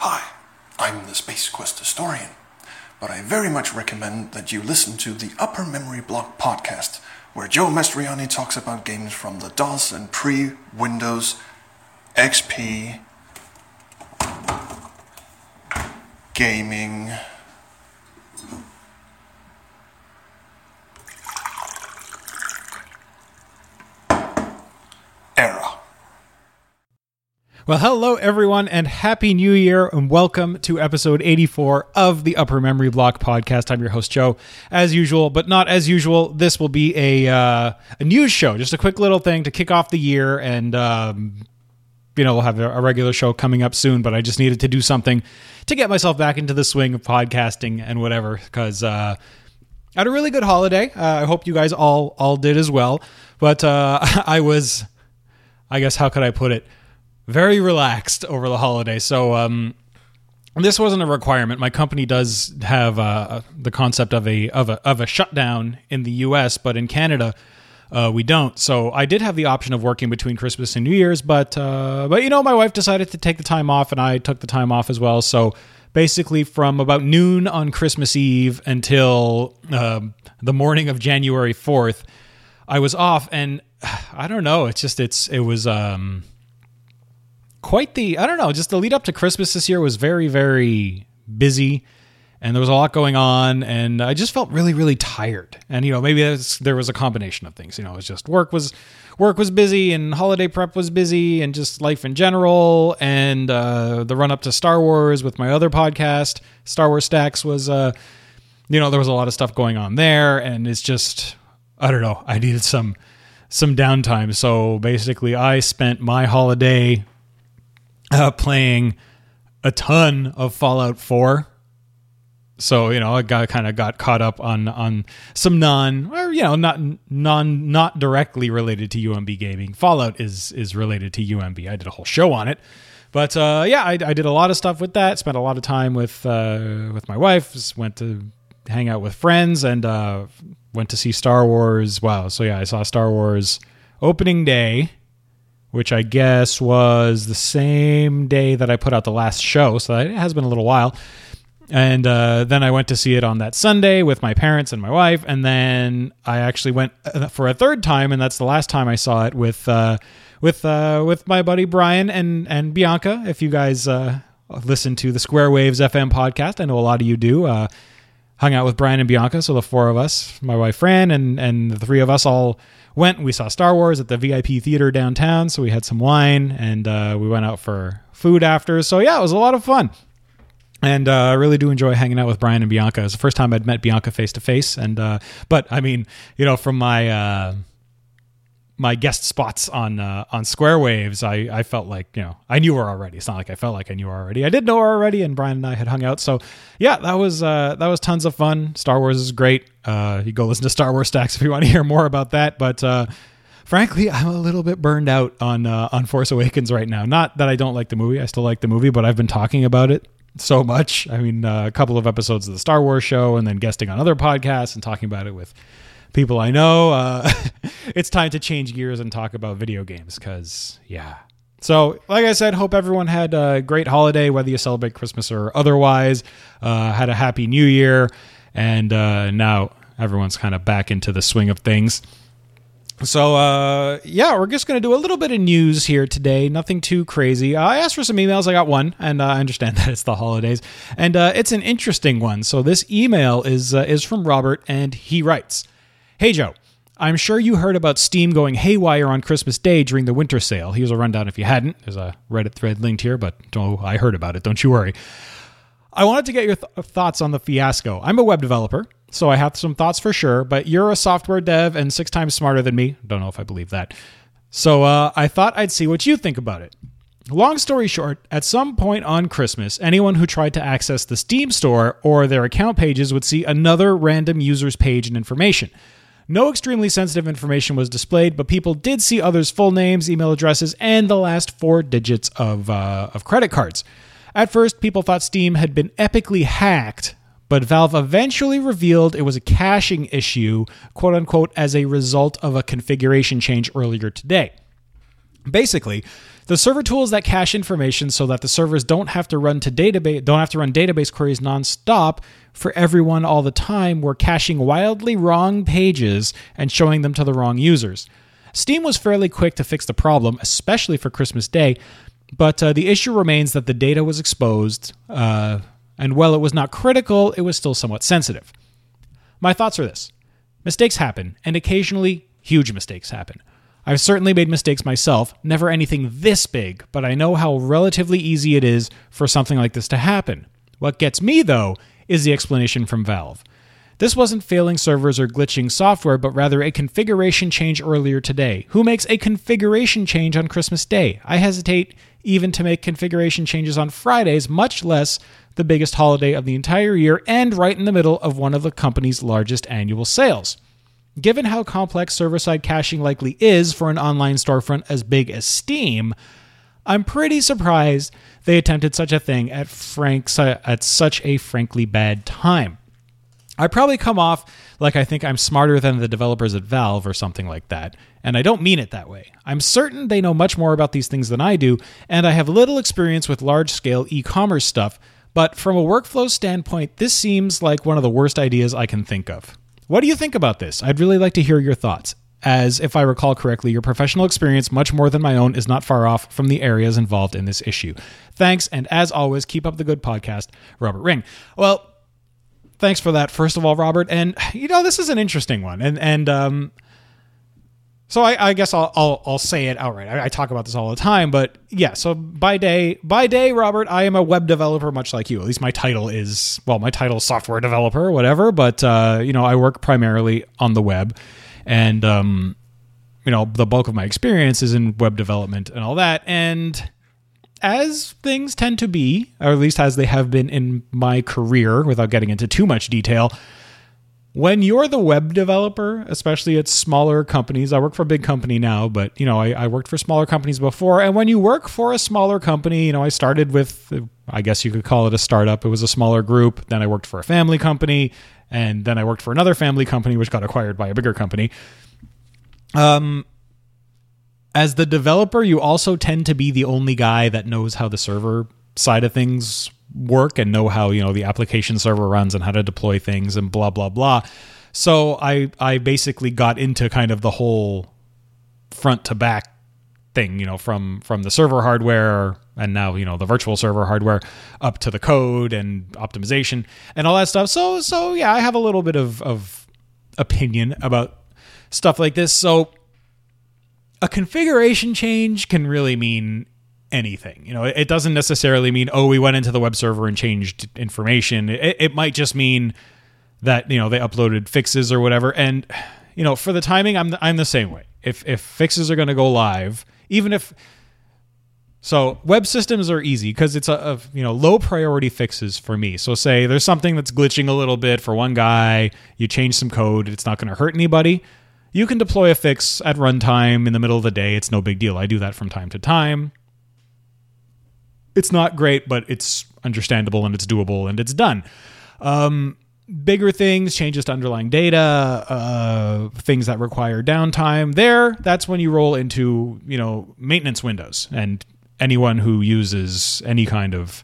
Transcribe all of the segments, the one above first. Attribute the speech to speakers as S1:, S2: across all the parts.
S1: Hi, I'm the Space Quest historian, but I very much recommend that you listen to the Upper Memory Block podcast, where Joe Mastriani talks about games from the DOS and pre Windows XP gaming.
S2: Well, hello everyone, and happy New Year, and welcome to episode 84 of the Upper Memory Block podcast. I'm your host Joe, as usual, but not as usual. This will be a uh, a news show, just a quick little thing to kick off the year, and um, you know we'll have a, regular show coming up soon. But I just needed to do something to get myself back into the swing of podcasting and whatever, because. Uh, I had a really good holiday. Uh, I hope you guys all all did as well. But uh, I was, I guess, how could I put it? Very relaxed over the holiday. So um, this wasn't a requirement. My company does have uh, the concept of a of a of a shutdown in the U.S., but in Canada. Uh, we don't. So I did have the option of working between Christmas and New Year's, but uh, but you know my wife decided to take the time off, and I took the time off as well. So basically from about noon on Christmas Eve until um, the morning of January 4th, I was off. And I don't know, it's just, it's, it was, um, quite the, I don't know, just the lead up to Christmas this year was very, very busy and there was a lot going on and i just felt really really tired. And you know maybe there was a combination of things you know it was just work was work was busy and holiday prep was busy and just life in general and uh, the run up to star wars with my other podcast star wars stacks was uh, you know there was a lot of stuff going on there and it's just i don't know i needed some some downtime. So basically i spent my holiday uh, playing a ton of fallout 4 so you know I got kind of got caught up on on some non or you know not non not directly related to UMB gaming. Fallout is is related to UMB. I did a whole show on it, but uh, yeah, I, I, did a lot of stuff with that. Spent a lot of time with uh, with my wife. Just went to hang out with friends and uh, went to see Star Wars. Wow, so yeah, I saw Star Wars opening day. Which I guess was the same day that I put out the last show, so it has been a little while and uh, then I went to see it on that Sunday with my parents and my wife, and then I actually went uh, for a third time, and that's the last time I saw it with uh, with uh, with my buddy Brian and and Bianca. If you guys uh, listen to the Square Waves FM podcast, I know a lot of you do. Uh, hung out with Brian and Bianca, so the four of us, my wife Fran, and and the three of us all went. We saw Star Wars at the VIP theater downtown, so we had some wine, and we went out for food after. So yeah, it was a lot of fun and uh, I really do enjoy hanging out with Brian and Bianca. It's the first time I'd met Bianca face to face, and uh, but I mean, you know, from my uh, my guest spots on uh, on Square Waves, I I felt like you know I knew her already. It's not like I felt like I knew her already. I did know her already, and Brian and I had hung out. So yeah, that was uh, that was tons of fun. Star Wars is great. Uh, you go listen to Star Wars Stacks if you want to hear more about that, but frankly, I'm a little bit burned out on uh, on Force Awakens right now. Not that I don't like the movie; I still like the movie, but I've been talking about it so much. I mean, uh, a couple of episodes of the Star Wars show, and then guesting on other podcasts and talking about it with people I know. Uh, it's time to change gears and talk about video games because, yeah. So, like I said, hope everyone had a great holiday, whether you celebrate Christmas or otherwise. Uh, had a happy New Year, and uh, now everyone's kind of back into the swing of things. So, uh, yeah, we're just going to do a little bit of news here today. Nothing too crazy. I asked for some emails. I got one, and uh, I understand that it's the holidays, and uh, it's an interesting one. So, this email is uh, is from Robert, and he writes, "Hey Joe." I'm sure you heard about Steam going haywire on Christmas Day during the winter sale. Here's a rundown if you hadn't. There's a Reddit thread linked here, but oh, I heard about it. Don't you worry. I wanted to get your th- thoughts on the fiasco. I'm a web developer, so I have some thoughts for sure, but you're a software dev and six times smarter than me. Don't know if I believe that. So uh, I thought I'd see what you think about it. Long story short, at some point on Christmas, anyone who tried to access the Steam store or their account pages would see another random user's page and information. No extremely sensitive information was displayed, but people did see others' full names, email addresses, and the last four digits of, uh, of credit cards. At first, people thought Steam had been epically hacked, but Valve eventually revealed it was a caching issue, quote unquote, as a result of a configuration change earlier today. Basically, The server tools that cache information so that the servers don't have to run to database don't have to run database queries nonstop for everyone all the time were caching wildly wrong pages and showing them to the wrong users. Steam was fairly quick to fix the problem, especially for Christmas Day, but uh, the issue remains that the data was exposed, uh, and while it was not critical, it was still somewhat sensitive. My thoughts are this mistakes happen, and occasionally huge mistakes happen. I've certainly made mistakes myself, never anything this big, but I know how relatively easy it is for something like this to happen. What gets me, though, is the explanation from Valve. This wasn't failing servers or glitching software, but rather a configuration change earlier today. Who makes a configuration change on Christmas Day? I hesitate even to make configuration changes on Fridays, much less the biggest holiday of the entire year and right in the middle of one of the company's largest annual sales. Given how complex server side caching likely is for an online storefront as big as Steam, I'm pretty surprised they attempted such a thing at Frank's at such a frankly bad time. I probably come off like I think I'm smarter than the developers at Valve or something like that, and I don't mean it that way. I'm certain they know much more about these things than I do, and I have little experience with large scale e commerce stuff, but from a workflow standpoint, this seems like one of the worst ideas I can think of. What do you think about this? I'd really like to hear your thoughts. As if I recall correctly, your professional experience, much more than my own, is not far off from the areas involved in this issue. Thanks, and as always, keep up the good podcast, Robert Ring. Well, thanks for that, first of all, Robert. And you know, this is an interesting one, and and um, so I, I, guess I'll, I'll, I'll say it outright. I, I, talk about this all the time, but yeah. So by day by day, Robert, I am a web developer, much like you. At least my title is well, my title is software developer, whatever. But uh, you know, I work primarily on the web, and um, you know, the bulk of my experience is in web development and all that. And as things tend to be, or at least as they have been in my career, without getting into too much detail when you're the web developer, especially at smaller companies, I work for a big company now, but you know, I, I, worked for smaller companies before. And when you work for a smaller company, you know, I started with, I guess you could call it a startup. It was a smaller group. Then I worked for a family company, and then I worked for another family company, which got acquired by a bigger company. Um, as the developer, you also tend to be the only guy that knows how the server side of things work and know how you know the application server runs and how to deploy things and blah blah blah. So I I basically got into kind of the whole front to back thing, you know, from from the server hardware and now you know the virtual server hardware up to the code and optimization and all that stuff. So so yeah, I have a little bit of of opinion about stuff like this. So a configuration change can really mean anything. You know, it doesn't necessarily mean oh we went into the web server and changed information. It, it might just mean that you know they uploaded fixes or whatever. And you know, for the timing, I'm the, I'm the same way. If if fixes are going to go live, even if so web systems are easy because it's a, a, you know low priority fixes for me. So say there's something that's glitching a little bit for one guy, you change some code, it's not going to hurt anybody. You can deploy a fix at runtime in the middle of the day. It's no big deal. I do that from time to time it's not great, but it's understandable and it's doable and it's done. Um, bigger things, changes to underlying data, uh, things that require downtime. There, that's when you roll into you know maintenance windows, and anyone who uses any kind of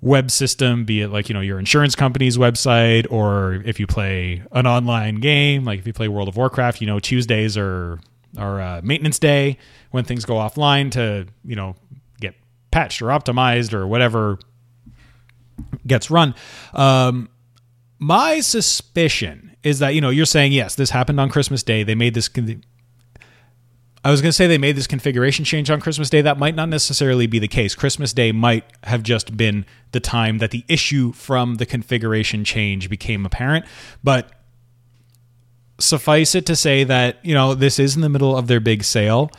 S2: web system, be it like you know your insurance company's website, or if you play an online game, like if you play World of Warcraft, you know Tuesdays are are uh, maintenance day when things go offline to you know patched or optimized or whatever gets run. Um, my suspicion is that you know you're saying yes, this happened on Christmas Day. They made this. Con- I was going to say they made this configuration change on Christmas Day. That might not necessarily be the case. Christmas Day might have just been the time that the issue from the configuration change became apparent. But suffice it to say that, you know, this is in the middle of their big sale.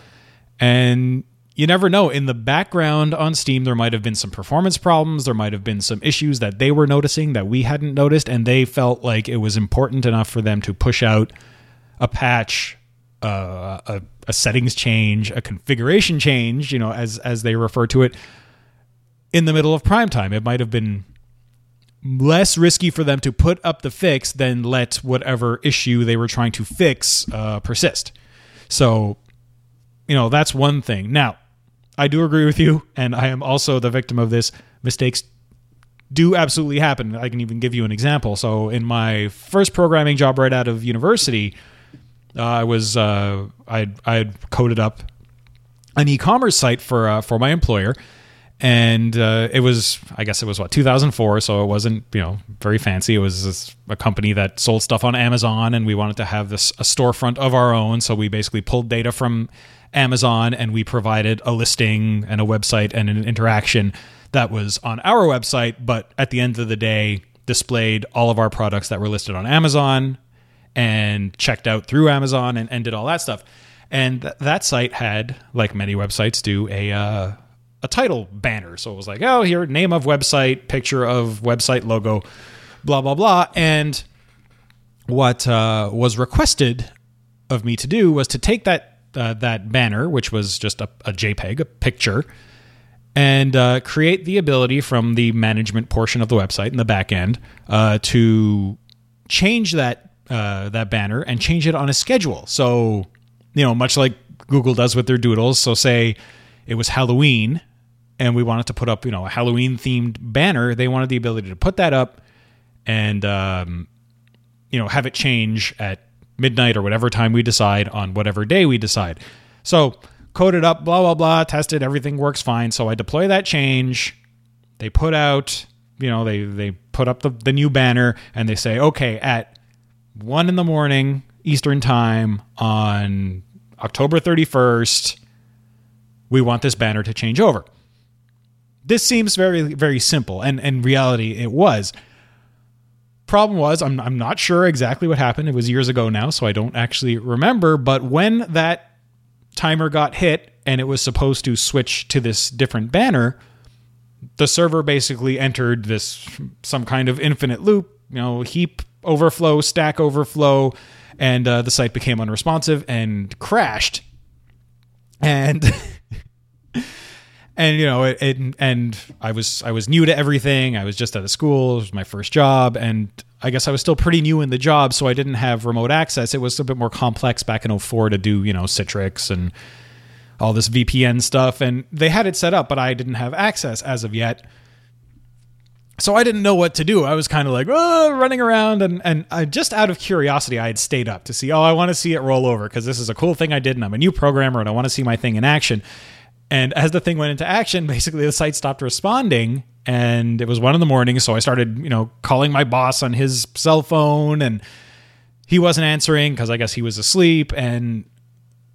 S2: And you never know. In the background on Steam, there might have been some performance problems. There might have been some issues that they were noticing that we hadn't noticed, and they felt like it was important enough for them to push out a patch, uh, a, a settings change, a configuration change. You know, as as they refer to it, in the middle of prime time. It might have been less risky for them to put up the fix than let whatever issue they were trying to fix uh, persist. So, you know, that's one thing. Now I do agree with you, and I am also the victim of this. Mistakes do absolutely happen. I can even give you an example. So, in my first programming job right out of university, uh, I was uh, I I coded up an e-commerce site for uh, for my employer, and uh, it was I guess it was what 2004, so it wasn't you know very fancy. It was a company that sold stuff on Amazon, and we wanted to have this a storefront of our own. So we basically pulled data from Amazon, and we provided a listing and a website and an interaction that was on our website, but at the end of the day displayed all of our products that were listed on Amazon and checked out through Amazon and, and did all that stuff. And th- that site had, like many websites do, a uh, a title banner. So it was like, oh, here, name of website, picture of website logo, blah blah blah. And what uh, was requested of me to do was to take that uh, that banner, which was just a, a JPEG, a picture, and uh, create the ability from the management portion of the website in the back end uh, to change that uh, that banner and change it on a schedule. So, you know, much like Google does with their doodles. So, say it was Halloween, and we wanted to put up, you know, a Halloween themed banner. They wanted the ability to put that up and, um, you know, have it change at midnight or whatever time we decide on whatever day we decide. So coded up, blah, blah, blah, tested, everything works fine. So I deploy that change. They put out, you know, they, they put up the, the new banner and they say, okay, at one in the morning Eastern time on October 31st, we want this banner to change over. This seems very, very simple. And in reality, it was. Problem was, I'm, I'm not sure exactly what happened. It was years ago now, so I don't actually remember. But when that timer got hit and it was supposed to switch to this different banner, the server basically entered this some kind of infinite loop, you know, heap overflow, stack overflow, and uh, the site became unresponsive and crashed. And and you know, it, it, and I was I was new to everything. I was just out of school. It was my first job, and I guess I was still pretty new in the job, so I didn't have remote access. It was a bit more complex back in 04 to do, you know, Citrix and all this VPN stuff. And they had it set up, but I didn't have access as of yet. So I didn't know what to do. I was kind of like oh, running around, and and I, just out of curiosity, I had stayed up to see. Oh, I want to see it roll over because this is a cool thing I did, and I'm a new programmer, and I want to see my thing in action. And as the thing went into action, basically the site stopped responding and it was one in the morning. So I started, you know, calling my boss on his cell phone and he wasn't answering because I guess he was asleep and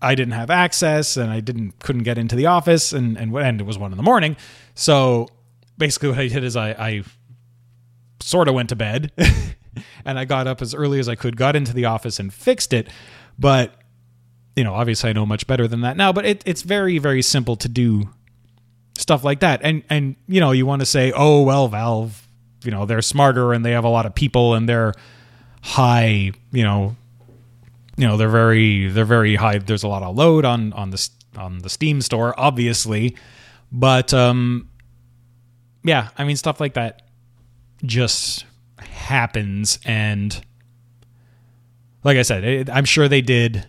S2: I didn't have access and I didn't couldn't get into the office and and, and it was one in the morning. So basically what I did is I, I sort of went to bed and I got up as early as I could, got into the office and fixed it. But you know, obviously I know much better than that now, but it, it's very, very simple to do stuff like that. And, and, you know, you want to say, oh, well, Valve, you know, they're smarter and they have a lot of people and they're high, you know, you know, they're very, they're very high. There's a lot of load on, on the, on the Steam store, obviously. But, um, yeah, I mean, stuff like that just happens. And like I said, it, I'm sure they did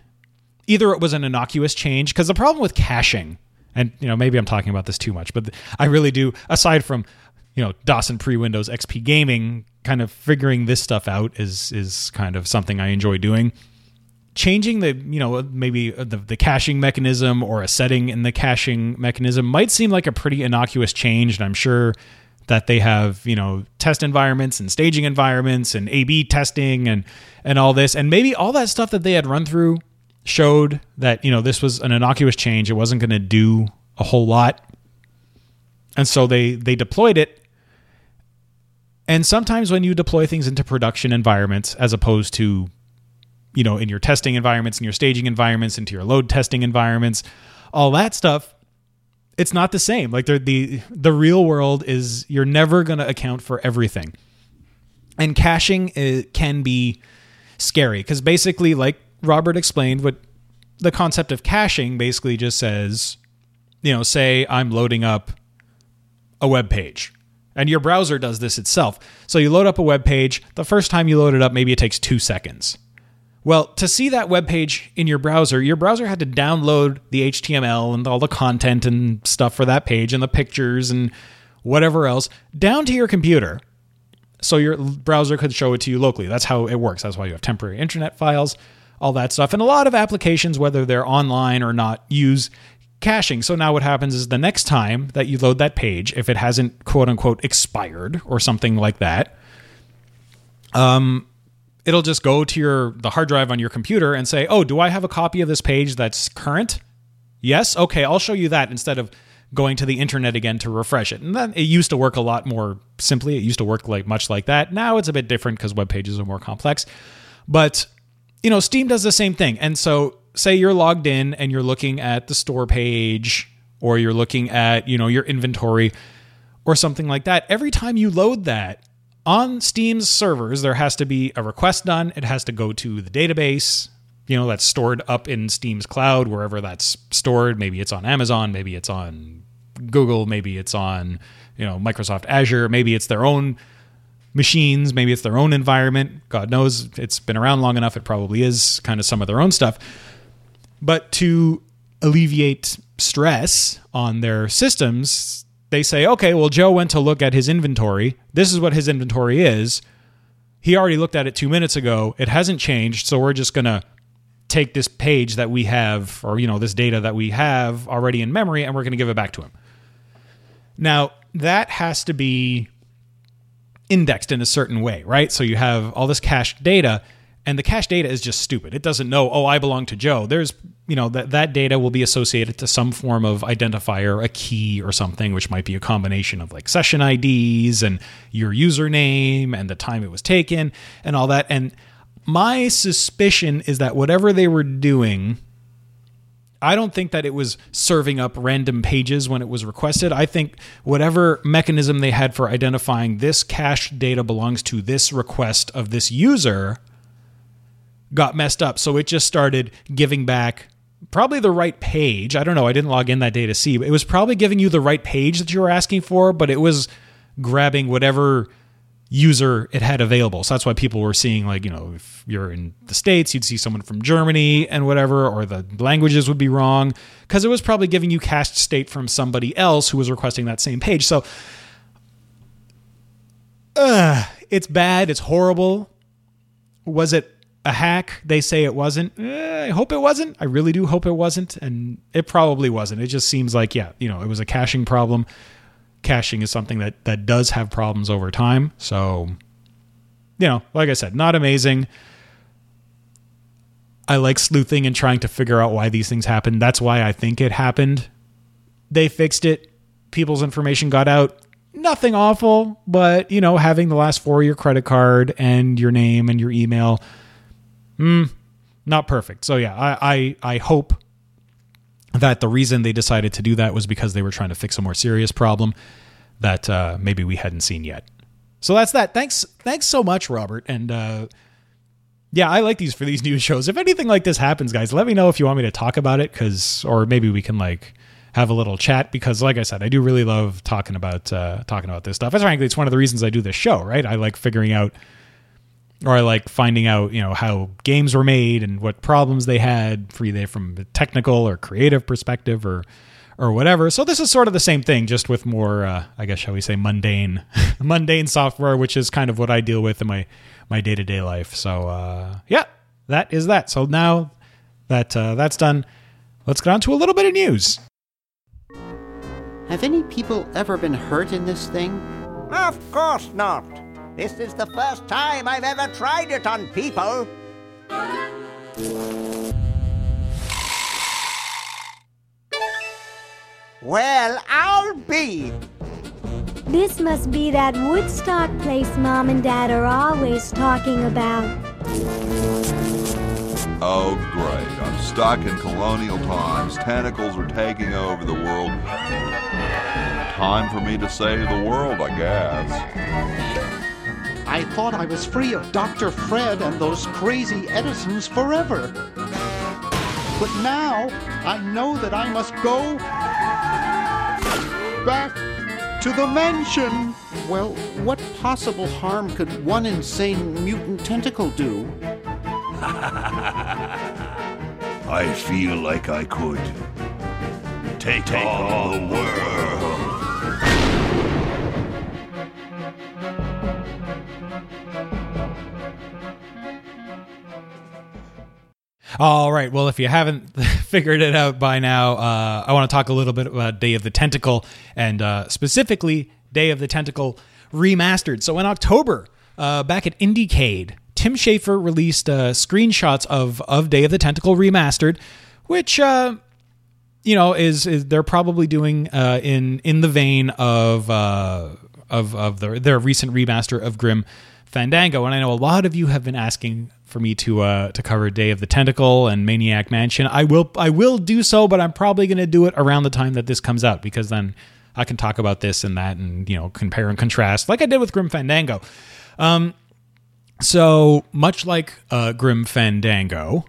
S2: either it was an innocuous change because the problem with caching and you know maybe i'm talking about this too much but i really do aside from you know DOS and pre-windows xp gaming kind of figuring this stuff out is is kind of something i enjoy doing. Changing the you know maybe the, the caching mechanism or a setting in the caching mechanism might seem like a pretty innocuous change and i'm sure that they have you know test environments and staging environments and a b testing and and all this and maybe all that stuff that they had run through showed that you know this was an innocuous change. It wasn't going to do a whole lot. And so they they deployed it. And sometimes when you deploy things into production environments as opposed to you know in your testing environments in your staging environments into your load testing environments all that stuff it's not the same. Like the the real world is you're never going to account for everything. And caching it can be scary because basically like Robert explained what the concept of caching basically just says, you know, say I'm loading up a web page. And your browser does this itself. So you load up a web page. The first time you load it up, maybe it takes two seconds. Well, to see that web page in your browser, your browser had to download the HTML and all the content and stuff for that page and the pictures and whatever else down to your computer so your browser could show it to you locally. That's how it works. That's why you have temporary internet files, all that stuff. And a lot of applications, whether they're online or not, use caching. So now what happens is the next time that you load that page, if it hasn't quote unquote expired or something like that, um, it'll just go to your the hard drive on your computer and say, "Oh, do I have a copy of this page that's current?" Yes. Okay, I'll show you that instead of going to the internet again to refresh it. And then it used to work a lot more simply. It used to work like much like that. Now it's a bit different because web pages are more complex. But you know, Steam does the same thing. And so say you're logged in and you're looking at the store page or you're looking at, you know, your inventory or something like that. Every time you load that, on Steam's servers, there has to be a request done. It has to go to the database, you know, that's stored up in Steam's cloud, wherever that's stored. Maybe it's on Amazon, maybe it's on Google, maybe it's on, you know, Microsoft Azure, maybe it's their own machines, maybe it's their own environment. God knows it's been around long enough. It probably is kind of some of their own stuff. But to alleviate stress on their systems, they say, okay, well, Joe went to look at his inventory. This is what his inventory is. He already looked at it two minutes ago. It hasn't changed. So we're just going to take this page that we have, or, you know, this data that we have already in memory, and we're going to give it back to him. Now, that has to be indexed in a certain way, right? So you have all this cached data and the cache data is just stupid. It doesn't know, oh, I belong to Joe. There's, you know, that that data will be associated to some form of identifier, a key or something, which might be a combination of like session IDs and your username and the time it was taken and all that. And my suspicion is that whatever they were doing I don't think that it was serving up random pages when it was requested. I think whatever mechanism they had for identifying this cache data belongs to this request of this user got messed up. So it just started giving back probably the right page. I don't know. I didn't log in that day to see, but it was probably giving you the right page that you were asking for, but it was grabbing whatever user it had available. So that's why people were seeing like, you know, if you're in the States, you'd see someone from Germany and whatever, or the languages would be wrong because it was probably giving you cached state from somebody else who was requesting that same page. So uh, it's bad. It's horrible. Was it a hack. They say it wasn't. Eh, I hope it wasn't. I really do hope it wasn't. And it probably wasn't. It just seems like, yeah, you know, it was a caching problem. Caching is something that, that does have problems over time. So, you know, like I said, not amazing. I like sleuthing and trying to figure out why these things happen. That's why I think it happened. They fixed it. People's information got out. Nothing awful, but, you know, having the last four of your credit card and your name and your email mm, not perfect. So yeah, I, I I hope that the reason they decided to do that was because they were trying to fix a more serious problem that uh, maybe we hadn't seen yet. So that's that. Thanks, thanks so much, Robert. And uh, yeah, I like these for these news shows. If anything like this happens, guys, let me know if you want me to talk about it, because or maybe we can like have a little chat because, like I said, I do really love talking about uh, talking about this stuff. As frankly, it's one of the reasons I do this show. Right? I like figuring out or I like finding out, you know, how games were made and what problems they had, for either from a technical or creative perspective or or whatever. So this is sort of the same thing, just with more, uh, I guess, shall we say, mundane, mundane software, which is kind of what I deal with in my my day to day life. So uh, yeah, that is that. So now that uh, that's done, let's get on to a little bit of news.
S3: Have any people ever been hurt in this thing?
S4: Of course not. This is the first time I've ever tried it on people. Well, I'll be.
S5: This must be that Woodstock place Mom and Dad are always talking about.
S6: Oh, great. I'm stuck in colonial times. Tentacles are taking over the world. Time for me to save the world, I guess.
S7: I thought I was free of Dr. Fred and those crazy Edisons forever. But now I know that I must go back to the mansion. Well, what possible harm could one insane mutant tentacle do?
S8: I feel like I could take, on the world.
S2: All right. Well, if you haven't figured it out by now, uh, I want to talk a little bit about Day of the Tentacle and uh, specifically Day of the Tentacle remastered. So in October, uh, back at Indiecade, Tim Schafer released uh, screenshots of of Day of the Tentacle remastered, which uh, you know is, is they're probably doing uh, in in the vein of of of their their recent remaster of Grim Fandango. And I know a lot of you have been asking for me to uh, to cover Day of the Tentacle and Maniac Mansion. I will I will do so, but I'm probably going to do it around the time that this comes out because then I can talk about this and that and you know compare and contrast like I did with Grim Fandango. Um, so much like uh, Grim Fandango,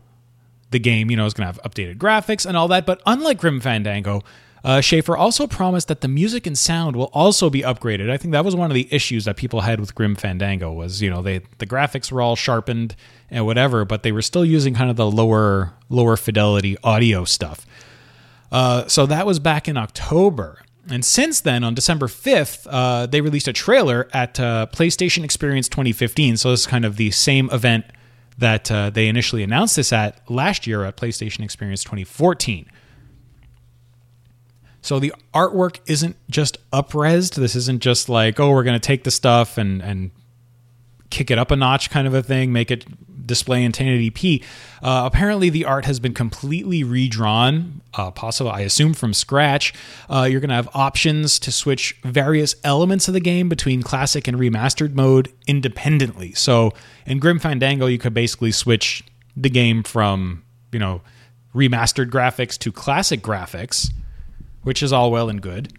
S2: the game you know is going to have updated graphics and all that, but unlike Grim Fandango. Uh, Schafer also promised that the music and sound will also be upgraded. I think that was one of the issues that people had with Grim Fandango was you know they the graphics were all sharpened and whatever, but they were still using kind of the lower lower fidelity audio stuff. Uh, so that was back in October. And since then, on December 5th, uh, they released a trailer at uh, PlayStation Experience 2015. So this is kind of the same event that uh, they initially announced this at last year at PlayStation Experience 2014. So the artwork isn't just upresed. This isn't just like, oh, we're going to take the stuff and and kick it up a notch kind of a thing, make it display in 1080p. Uh, apparently, the art has been completely redrawn, uh, possible, I assume, from scratch. Uh, you're going to have options to switch various elements of the game between classic and remastered mode independently. So in Grim Fandango, you could basically switch the game from, you know, remastered graphics to classic graphics, which is all well and good.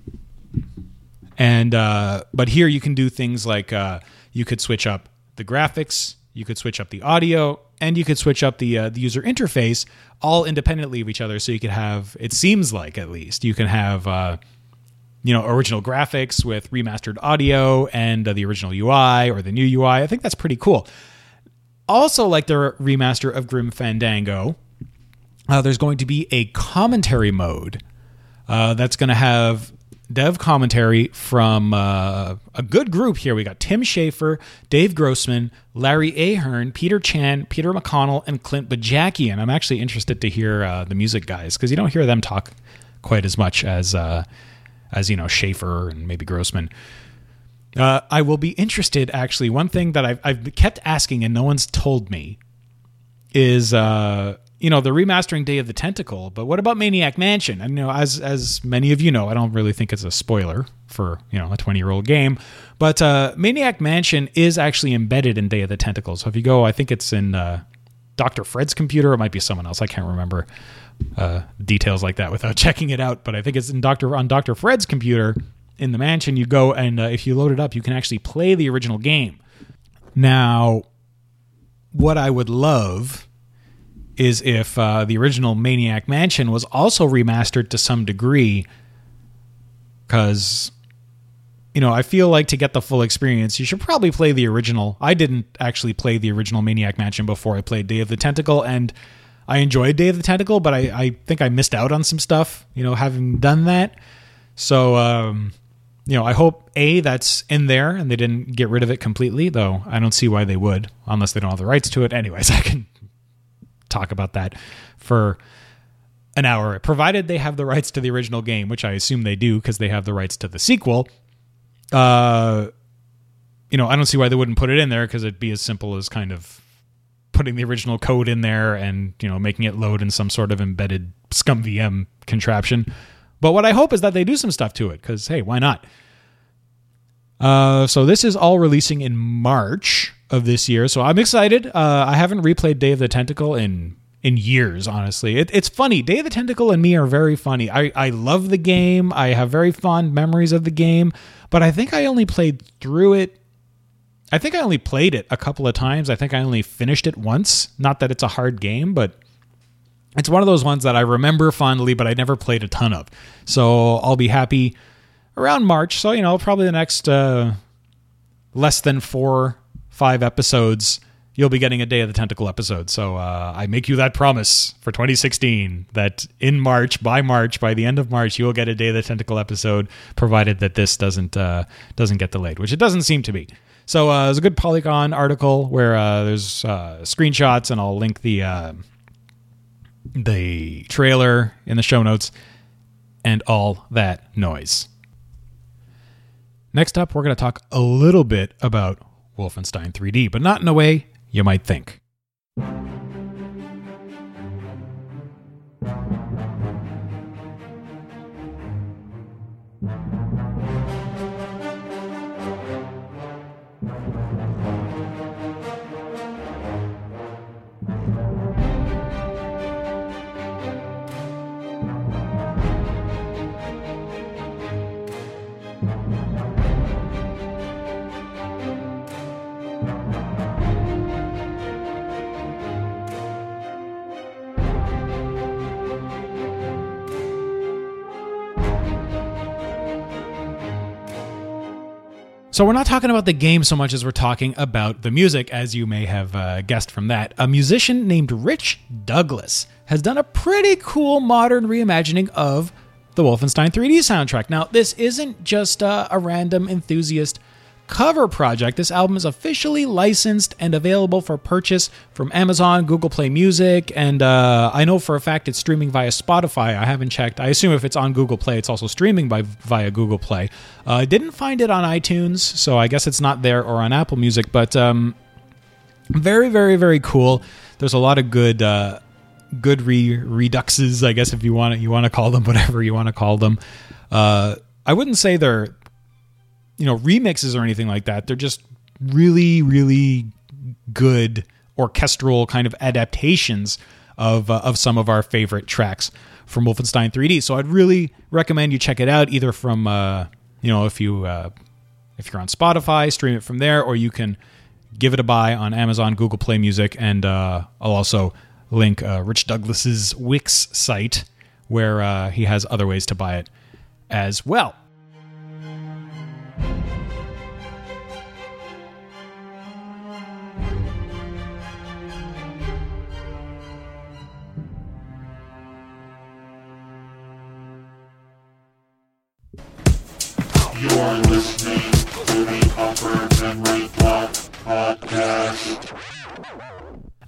S2: And uh, but here you can do things like uh, you could switch up the graphics, you could switch up the audio, and you could switch up the uh, the user interface all independently of each other. So you could have, it seems like at least, you can have uh, you know original graphics with remastered audio and uh, the original UI or the new UI. I think that's pretty cool. Also, like the remaster of Grim Fandango, uh, there's going to be a commentary mode uh, that's going to have dev commentary from uh, a good group here. We got Tim Schafer, Dave Grossman, Larry Ahern, Peter Chan, Peter McConnell, and Clint Bajakian. And I'm actually interested to hear uh, the music guys because you don't hear them talk quite as much as uh, as you know Schafer and maybe Grossman. Uh, I will be interested. Actually, one thing that I've, I've kept asking and no one's told me is uh, you know the remastering Day of the Tentacle, but what about Maniac Mansion? And you know, as as many of you know, I don't really think it's a spoiler for you know a twenty year old game, but uh, Maniac Mansion is actually embedded in Day of the Tentacle. So if you go, I think it's in uh, Doctor Fred's computer. It might be someone else. I can't remember uh, details like that without checking it out. But I think it's in Doctor on Doctor Fred's computer in the mansion. You go and uh, if you load it up, you can actually play the original game. Now, what I would love is if uh, the original Maniac Mansion was also remastered to some degree, because you know I feel like to get the full experience, you should probably play the original. I didn't actually play the original Maniac Mansion before I played Day of the Tentacle, and I enjoyed Day of the Tentacle, but I, I think I missed out on some stuff. You know, having done that, so. Um, you know, I hope A, that's in there and they didn't get rid of it completely, though I don't see why they would, unless they don't have the rights to it. Anyways, I can talk about that for an hour, provided they have the rights to the original game, which I assume they do because they have the rights to the sequel. Uh, you know, I don't see why they wouldn't put it in there because it'd be as simple as kind of putting the original code in there and you know making it load in some sort of embedded ScummVM contraption. But what I hope is that they do some stuff to it because hey, why not? Uh, so this is all releasing in March of this year, so I'm excited. Uh, I haven't replayed Day of the Tentacle in in years, honestly. It, it's funny. Day of the Tentacle and me are very funny. I I love the game. I have very fond memories of the game, but I think I only played through it. I think I only played it a couple of times. I think I only finished it once. Not that it's a hard game, but it's one of those ones that I remember fondly, but I never played a ton of. So I'll be happy around March. So, you know, probably the next uh, less than four, five episodes, you'll be getting a Day of the Tentacle episode. So uh, I make you that promise for 2016 that in March, by March, by the end of March, you will get a Day of the Tentacle episode, provided that this doesn't uh, doesn't get delayed, which it doesn't seem to be. So uh, there's a good Polygon article where uh, there's uh, screenshots, and I'll link the uh, the trailer in the show notes and all that noise. Next up, we're going to talk a little bit about Wolfenstein 3D, but not in a way you might think. So we're not talking about the game so much as we're talking about the music, as you may have uh, guessed from that. A musician named Rich Douglas has done a pretty cool modern reimagining of the Wolfenstein 3D soundtrack. Now, this isn't just uh, a random enthusiast cover project. This album is officially licensed and available for purchase from Amazon, Google Play Music, and uh, I know for a fact it's streaming via Spotify. I haven't checked. I assume if it's on Google Play, it's also streaming by via Google Play. Uh, I didn't find it on iTunes, so I guess it's not there or on Apple Music. But um, very, very, very cool. There's a lot of good. Uh, good re- reduxes, I guess if you want to, you want to call them whatever you want to call them. Uh, I wouldn't say they're you know remixes or anything like that. They're just really really good orchestral kind of adaptations of uh, of some of our favorite tracks from Wolfenstein 3D. So I'd really recommend you check it out either from uh, you know if you uh, if you're on Spotify, stream it from there, or you can give it a buy on Amazon, Google Play Music, and uh, I'll also link uh, Rich Douglas's Wix site where uh, he has other ways to buy it as well.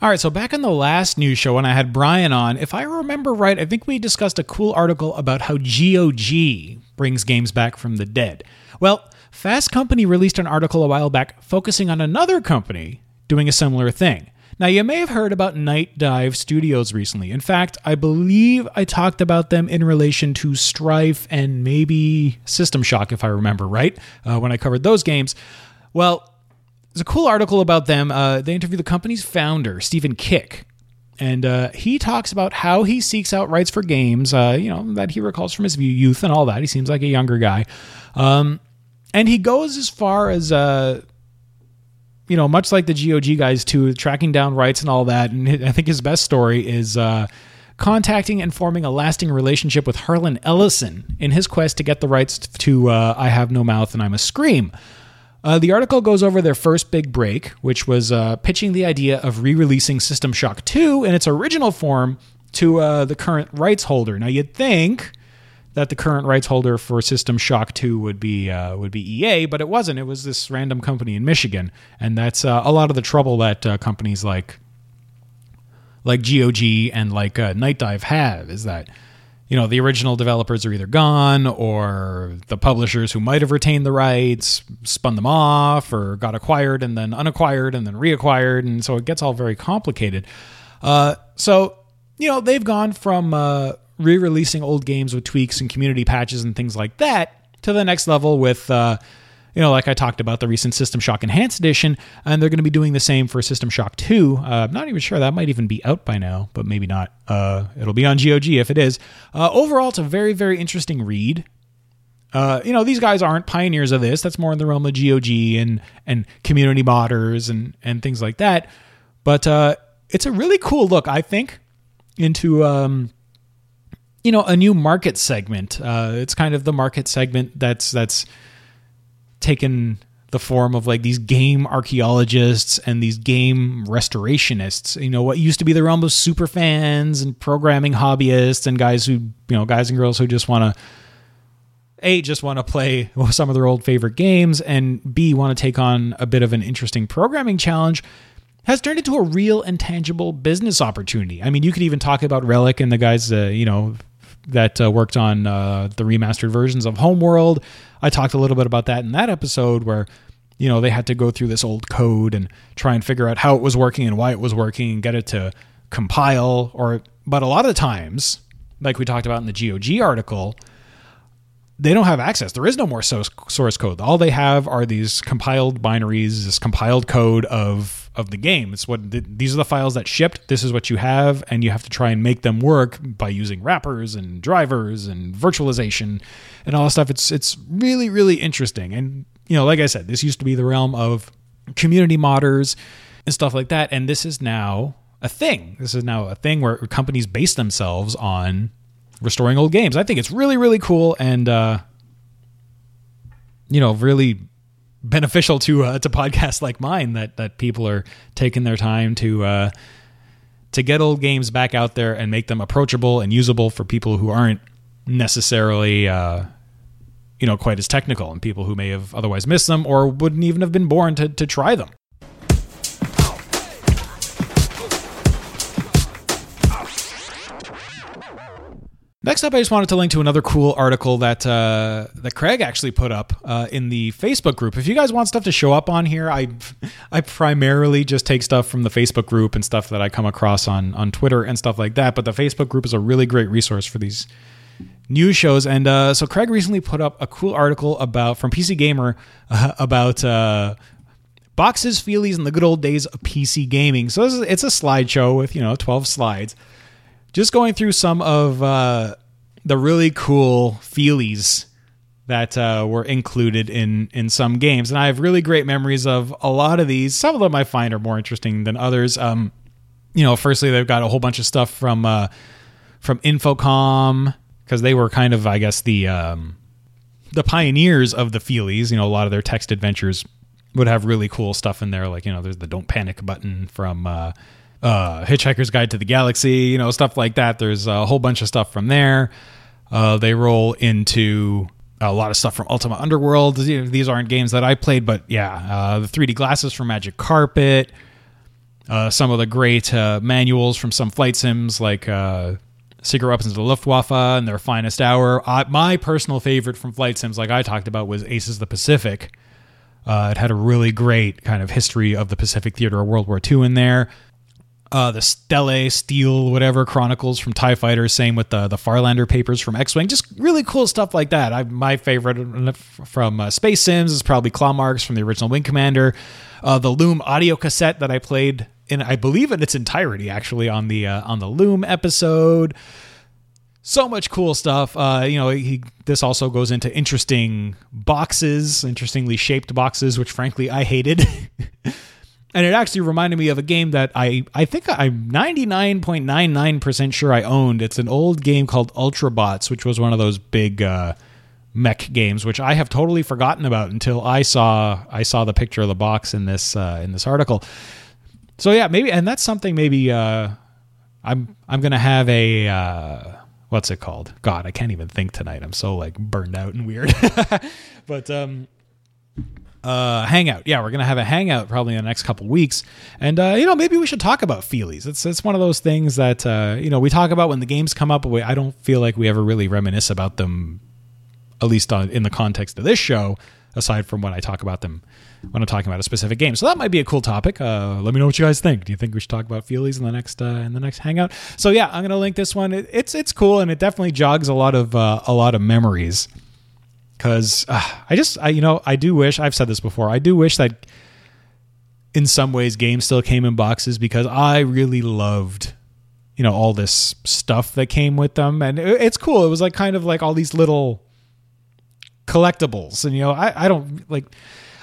S2: All right, so back on the last news show when I had Brian on, if I remember right, I think we discussed a cool article about how GOG brings games back from the dead. Well, Fast Company released an article a while back focusing on another company doing a similar thing. Now, you may have heard about Night Dive Studios recently. In fact, I believe I talked about them in relation to Strife and maybe System Shock, if I remember right, uh, when I covered those games. Well, there's a cool article about them. Uh, they interview the company's founder, Stephen Kick. And uh, he talks about how he seeks out rights for games, uh, you know, that he recalls from his youth and all that. He seems like a younger guy. Um, and he goes as far as uh, you know, much like the GOG guys too, tracking down rights and all that. And I think his best story is uh, contacting and forming a lasting relationship with Harlan Ellison in his quest to get the rights to uh, "I Have No Mouth and I Must Scream." Uh, the article goes over their first big break, which was uh, pitching the idea of re-releasing System Shock 2 in its original form to uh, the current rights holder. Now, you'd think that the current rights holder for System Shock 2 would be uh, would be EA, but it wasn't. It was this random company in Michigan, and that's uh, a lot of the trouble that uh, companies like like GOG and like uh, Night Dive have is that you know the original developers are either gone or the publishers who might have retained the rights spun them off or got acquired and then unacquired and then reacquired, and so it gets all very complicated. Uh, so you know they've gone from uh, re-releasing old games with tweaks and community patches and things like that to the next level with uh, you know like i talked about the recent system shock enhanced edition and they're going to be doing the same for system shock 2 uh, i'm not even sure that might even be out by now but maybe not. Uh, it'll be on gog if it is. Uh, overall it's a very very interesting read. Uh, you know these guys aren't pioneers of this. That's more in the realm of gog and and community modders and and things like that. But uh, it's a really cool look i think into um, you know a new market segment. Uh, it's kind of the market segment that's that's taken the form of like these game archaeologists and these game restorationists. You know, what used to be the realm of super fans and programming hobbyists and guys who, you know, guys and girls who just want to a just want to play some of their old favorite games and b want to take on a bit of an interesting programming challenge has turned into a real and tangible business opportunity. I mean, you could even talk about Relic and the guys, uh, you know, that uh, worked on uh, the remastered versions of Homeworld. I talked a little bit about that in that episode where, you know, they had to go through this old code and try and figure out how it was working and why it was working and get it to compile. Or, but a lot of times, like we talked about in the GOG article, they don't have access. There is no more source, source code. All they have are these compiled binaries, this compiled code of of the game. It's what these are the files that shipped. This is what you have, and you have to try and make them work by using wrappers and drivers and virtualization and all that stuff. It's it's really really interesting. And you know, like I said, this used to be the realm of community modders and stuff like that, and this is now a thing. This is now a thing where companies base themselves on restoring old games. I think it's really really cool and uh, you know really beneficial to uh, to podcasts like mine that that people are taking their time to uh, to get old games back out there and make them approachable and usable for people who aren't necessarily uh, you know quite as technical and people who may have otherwise missed them or wouldn't even have been born to to try them. Next up, I just wanted to link to another cool article that uh, that Craig actually put up uh, in the Facebook group. If you guys want stuff to show up on here, I I primarily just take stuff from the Facebook group and stuff that I come across on on Twitter and stuff like that. But the Facebook group is a really great resource for these news shows. And uh, so Craig recently put up a cool article about from PC Gamer about uh, boxes, feelies, and the good old days of PC gaming. So is, it's a slideshow with you know twelve slides just going through some of uh, the really cool feelies that uh, were included in in some games, and I have really great memories of a lot of these. Some of them I find are more interesting than others. Um, you know, firstly, they've got a whole bunch of stuff from uh, from Infocom because they were kind of, I guess, the um, the pioneers of the feelies. You know, a lot of their text adventures would have really cool stuff in there, like you know, there's the "Don't Panic" button from. Uh, uh, Hitchhiker's Guide to the Galaxy, you know, stuff like that. There's a whole bunch of stuff from there. Uh, they roll into a lot of stuff from Ultima Underworld. These aren't games that I played, but yeah, uh, the 3D glasses from Magic Carpet. Uh, some of the great uh, manuals from some flight sims like uh, Secret Weapons of the Luftwaffe and Their Finest Hour. my personal favorite from flight sims, like I talked about, was Aces of the Pacific. Uh, it had a really great kind of history of the Pacific theater of World War II in there uh, the Stelle, Steel, whatever Chronicles from Tie Fighter. Same with the the Farlander papers from X Wing. Just really cool stuff like that. I, my favorite from uh, Space Sims is probably Claw Marks from the original Wing Commander. Uh, the Loom audio cassette that I played in, I believe in its entirety, actually on the uh, on the Loom episode. So much cool stuff. Uh, you know, he, this also goes into interesting boxes, interestingly shaped boxes, which frankly I hated. and it actually reminded me of a game that I I think I'm 99.99% sure I owned. It's an old game called Ultrabots, which was one of those big uh, mech games, which I have totally forgotten about until I saw I saw the picture of the box in this uh, in this article. So yeah, maybe, and that's something maybe uh, I'm I'm gonna have a uh, what's it called? God, I can't even think tonight. I'm so like burned out and weird. but um, uh, hangout. Yeah, we're gonna have a hangout probably in the next couple weeks, and uh, you know maybe we should talk about feelies. It's it's one of those things that uh, you know we talk about when the games come up, but I don't feel like we ever really reminisce about them, at least on, in the context of this show. Aside from when I talk about them when I'm talking about a specific game, so that might be a cool topic. Uh, let me know what you guys think. Do you think we should talk about feelies in the next uh, in the next hangout? So yeah, I'm gonna link this one. It, it's it's cool and it definitely jogs a lot of uh, a lot of memories because uh, I just I you know I do wish I've said this before I do wish that in some ways games still came in boxes because I really loved you know all this stuff that came with them. And it's cool. It was like kind of like all these little collectibles. And you know I I don't like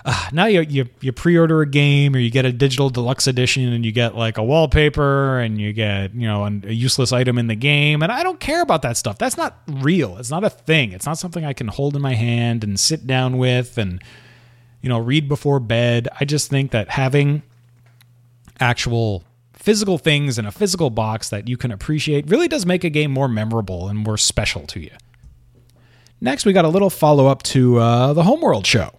S2: uh, now you, you you pre-order a game or you get a digital deluxe edition and you get like a wallpaper and you get you know a useless item in the game and I don't care about that stuff. That's not real. It's not a thing. It's not something I can hold in my hand and sit down with and you know, read before bed. I just think that having actual physical things in a physical box that you can appreciate really does make a game more memorable and more special to you. Next, we got a little follow up to uh, the Homeworld show.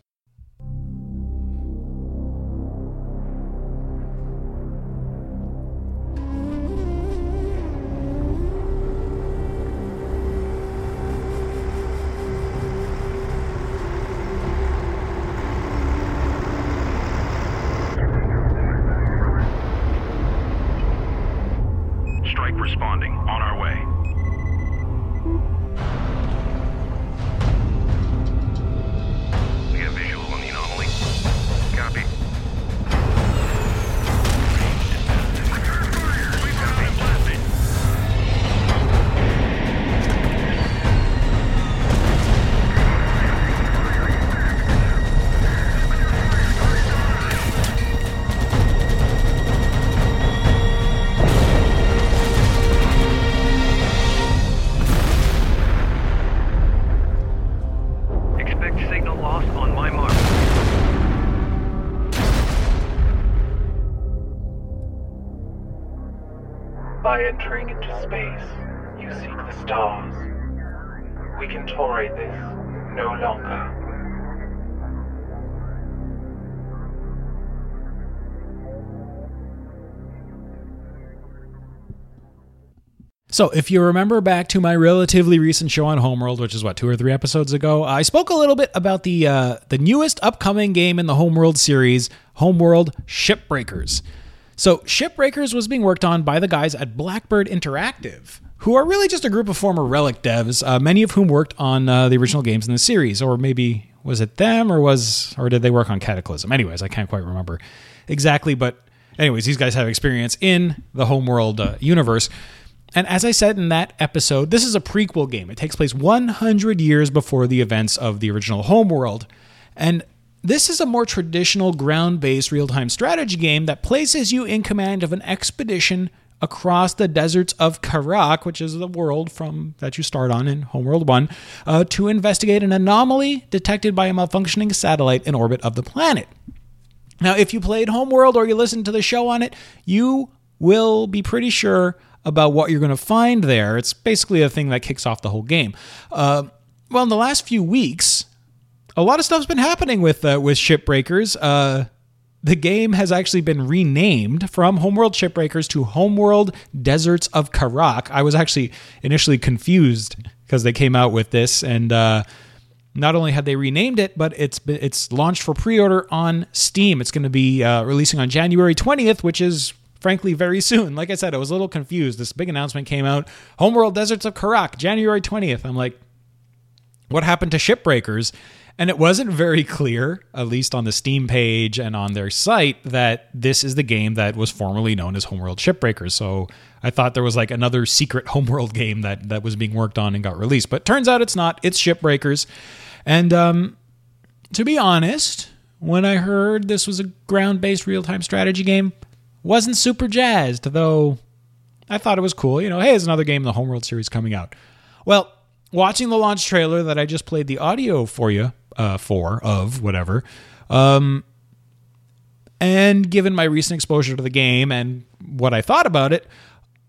S9: By entering into space, you seek the stars. We can tolerate this no longer.
S2: So, if you remember back to my relatively recent show on Homeworld, which is what two or three episodes ago, I spoke a little bit about the uh, the newest upcoming game in the Homeworld series, Homeworld Shipbreakers. So, Shipbreakers was being worked on by the guys at Blackbird Interactive, who are really just a group of former Relic devs, uh, many of whom worked on uh, the original games in the series, or maybe was it them, or was or did they work on Cataclysm? Anyways, I can't quite remember exactly, but anyways, these guys have experience in the Homeworld uh, universe. And as I said in that episode, this is a prequel game. It takes place 100 years before the events of the original Homeworld. And this is a more traditional ground based real time strategy game that places you in command of an expedition across the deserts of Kharak, which is the world from that you start on in Homeworld 1, uh, to investigate an anomaly detected by a malfunctioning satellite in orbit of the planet. Now, if you played Homeworld or you listened to the show on it, you will be pretty sure about what you're going to find there. It's basically a thing that kicks off the whole game. Uh, well, in the last few weeks, a lot of stuff's been happening with uh, with Shipbreakers. Uh, the game has actually been renamed from Homeworld Shipbreakers to Homeworld Deserts of Kharak. I was actually initially confused because they came out with this and. Uh, not only had they renamed it, but it's it's launched for pre-order on Steam. It's going to be uh, releasing on January 20th, which is frankly very soon. Like I said, I was a little confused. This big announcement came out: Homeworld Deserts of Kharak, January 20th. I'm like, what happened to Shipbreakers? And it wasn't very clear, at least on the Steam page and on their site, that this is the game that was formerly known as Homeworld Shipbreakers. So I thought there was like another secret Homeworld game that that was being worked on and got released, but turns out it's not. It's Shipbreakers. And um, to be honest, when I heard this was a ground-based real-time strategy game, wasn't super jazzed. Though I thought it was cool. You know, hey, there's another game in the Homeworld series coming out. Well, watching the launch trailer that I just played the audio for you uh, for of whatever, um, and given my recent exposure to the game and what I thought about it,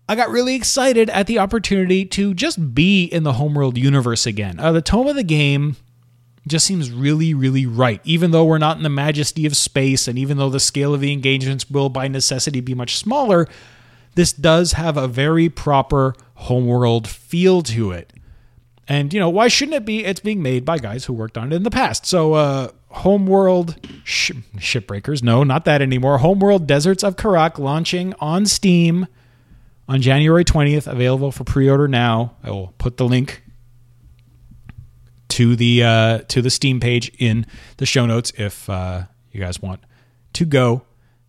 S2: I got really excited at the opportunity to just be in the Homeworld universe again. Uh, the tone of the game just seems really, really right. Even though we're not in the majesty of space, and even though the scale of the engagements will by necessity be much smaller, this does have a very proper homeworld feel to it. And, you know, why shouldn't it be? It's being made by guys who worked on it in the past. So, uh, Homeworld sh- Shipbreakers, no, not that anymore. Homeworld Deserts of Kharak launching on Steam on January 20th, available for pre order now. I will put the link to the uh, to the Steam page in the show notes if uh, you guys want to go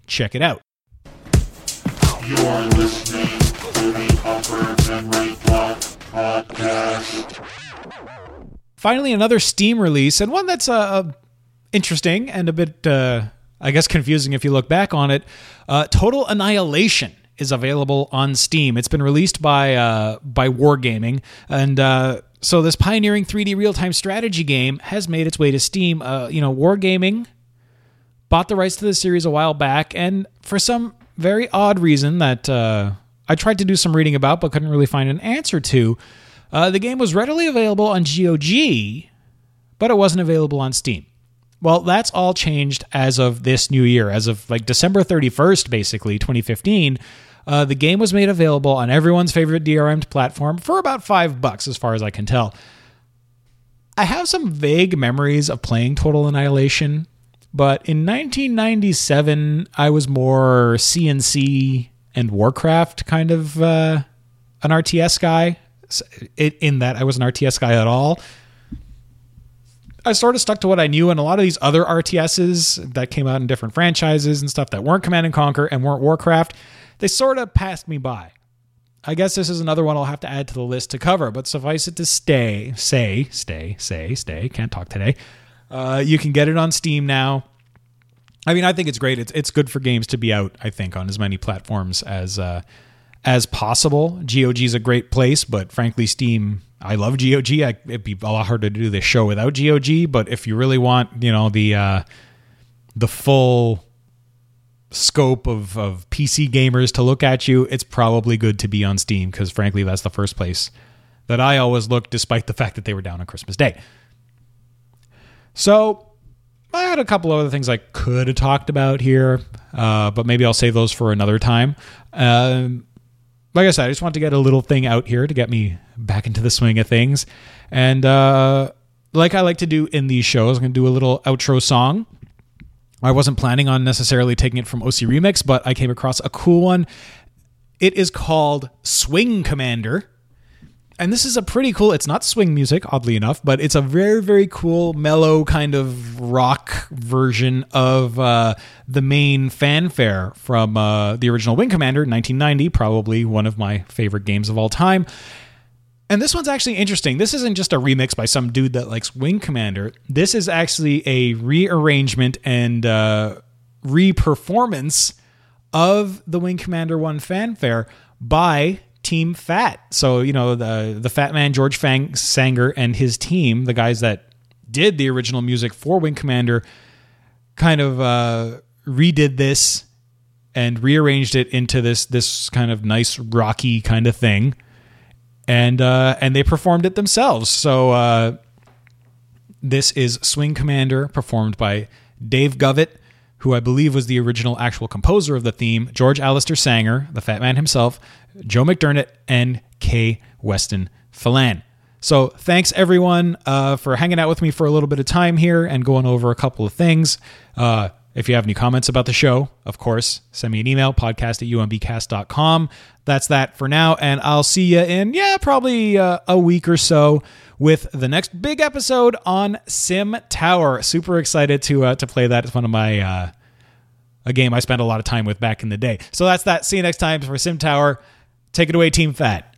S2: check it out.
S10: You are listening
S2: Finally, another Steam release and one that's uh, interesting and a bit, uh, I guess, confusing if you look back on it. Uh, Total Annihilation is available on Steam. It's been released by uh, by Wargaming, and uh, so this pioneering 3D real time strategy game has made its way to Steam. Uh, you know, Wargaming bought the rights to the series a while back, and for some very odd reason that uh, I tried to do some reading about but couldn't really find an answer to, uh, the game was readily available on GOG, but it wasn't available on Steam. Well, that's all changed as of this new year, as of like December 31st, basically, 2015. Uh, the game was made available on everyone's favorite DRM platform for about five bucks, as far as I can tell. I have some vague memories of playing Total Annihilation, but in 1997, I was more CNC and Warcraft kind of uh, an RTS guy. In that, I was an RTS guy at all. I sort of stuck to what I knew, and a lot of these other RTSs that came out in different franchises and stuff that weren't Command and Conquer and weren't Warcraft, they sort of passed me by. I guess this is another one I'll have to add to the list to cover, but suffice it to stay, say, stay, say, stay. Can't talk today. Uh, you can get it on Steam now. I mean, I think it's great. It's it's good for games to be out. I think on as many platforms as uh, as possible. GOG is a great place, but frankly, Steam. I love GOG. I, it'd be a lot harder to do this show without GOG. But if you really want, you know, the uh, the full scope of, of PC gamers to look at you, it's probably good to be on Steam because, frankly, that's the first place that I always look, despite the fact that they were down on Christmas Day. So, I had a couple other things I could have talked about here, uh, but maybe I'll save those for another time. Um, like I said, I just want to get a little thing out here to get me back into the swing of things. And uh, like I like to do in these shows, I'm going to do a little outro song. I wasn't planning on necessarily taking it from OC Remix, but I came across a cool one. It is called Swing Commander. And this is a pretty cool, it's not swing music, oddly enough, but it's a very, very cool, mellow kind of rock version of uh, the main fanfare from uh, the original Wing Commander, 1990, probably one of my favorite games of all time. And this one's actually interesting. This isn't just a remix by some dude that likes Wing Commander. This is actually a rearrangement and uh, re-performance of the Wing Commander One fanfare by Team Fat. So you know the the Fat Man George Fang Sanger and his team, the guys that did the original music for Wing Commander, kind of uh, redid this and rearranged it into this this kind of nice rocky kind of thing and uh, and they performed it themselves. So uh, this is Swing Commander, performed by Dave Govett, who I believe was the original actual composer of the theme, George Alistair Sanger, the Fat Man himself, Joe McDermott, and Kay Weston Phelan. So thanks everyone uh, for hanging out with me for a little bit of time here and going over a couple of things. Uh, if you have any comments about the show, of course, send me an email, podcast at umbcast.com. That's that for now. And I'll see you in, yeah, probably uh, a week or so with the next big episode on Sim Tower. Super excited to uh, to play that. It's one of my, uh, a game I spent a lot of time with back in the day. So that's that. See you next time for Sim Tower. Take it away, Team Fat.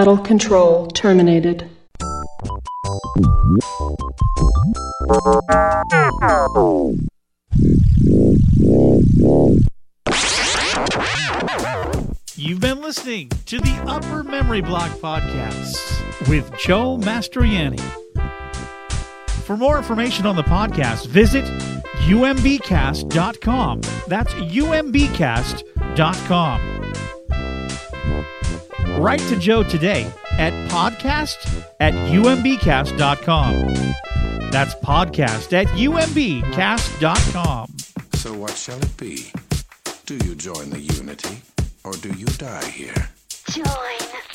S11: Battle control terminated.
S12: You've been listening to the Upper Memory Block Podcast with Joe Mastriani. For more information on the podcast, visit umbcast.com. That's umbcast.com. Write to Joe today at podcast at umbcast.com. That's podcast at umbcast.com.
S13: So what shall it be? Do you join the Unity, or do you die here?
S5: Join.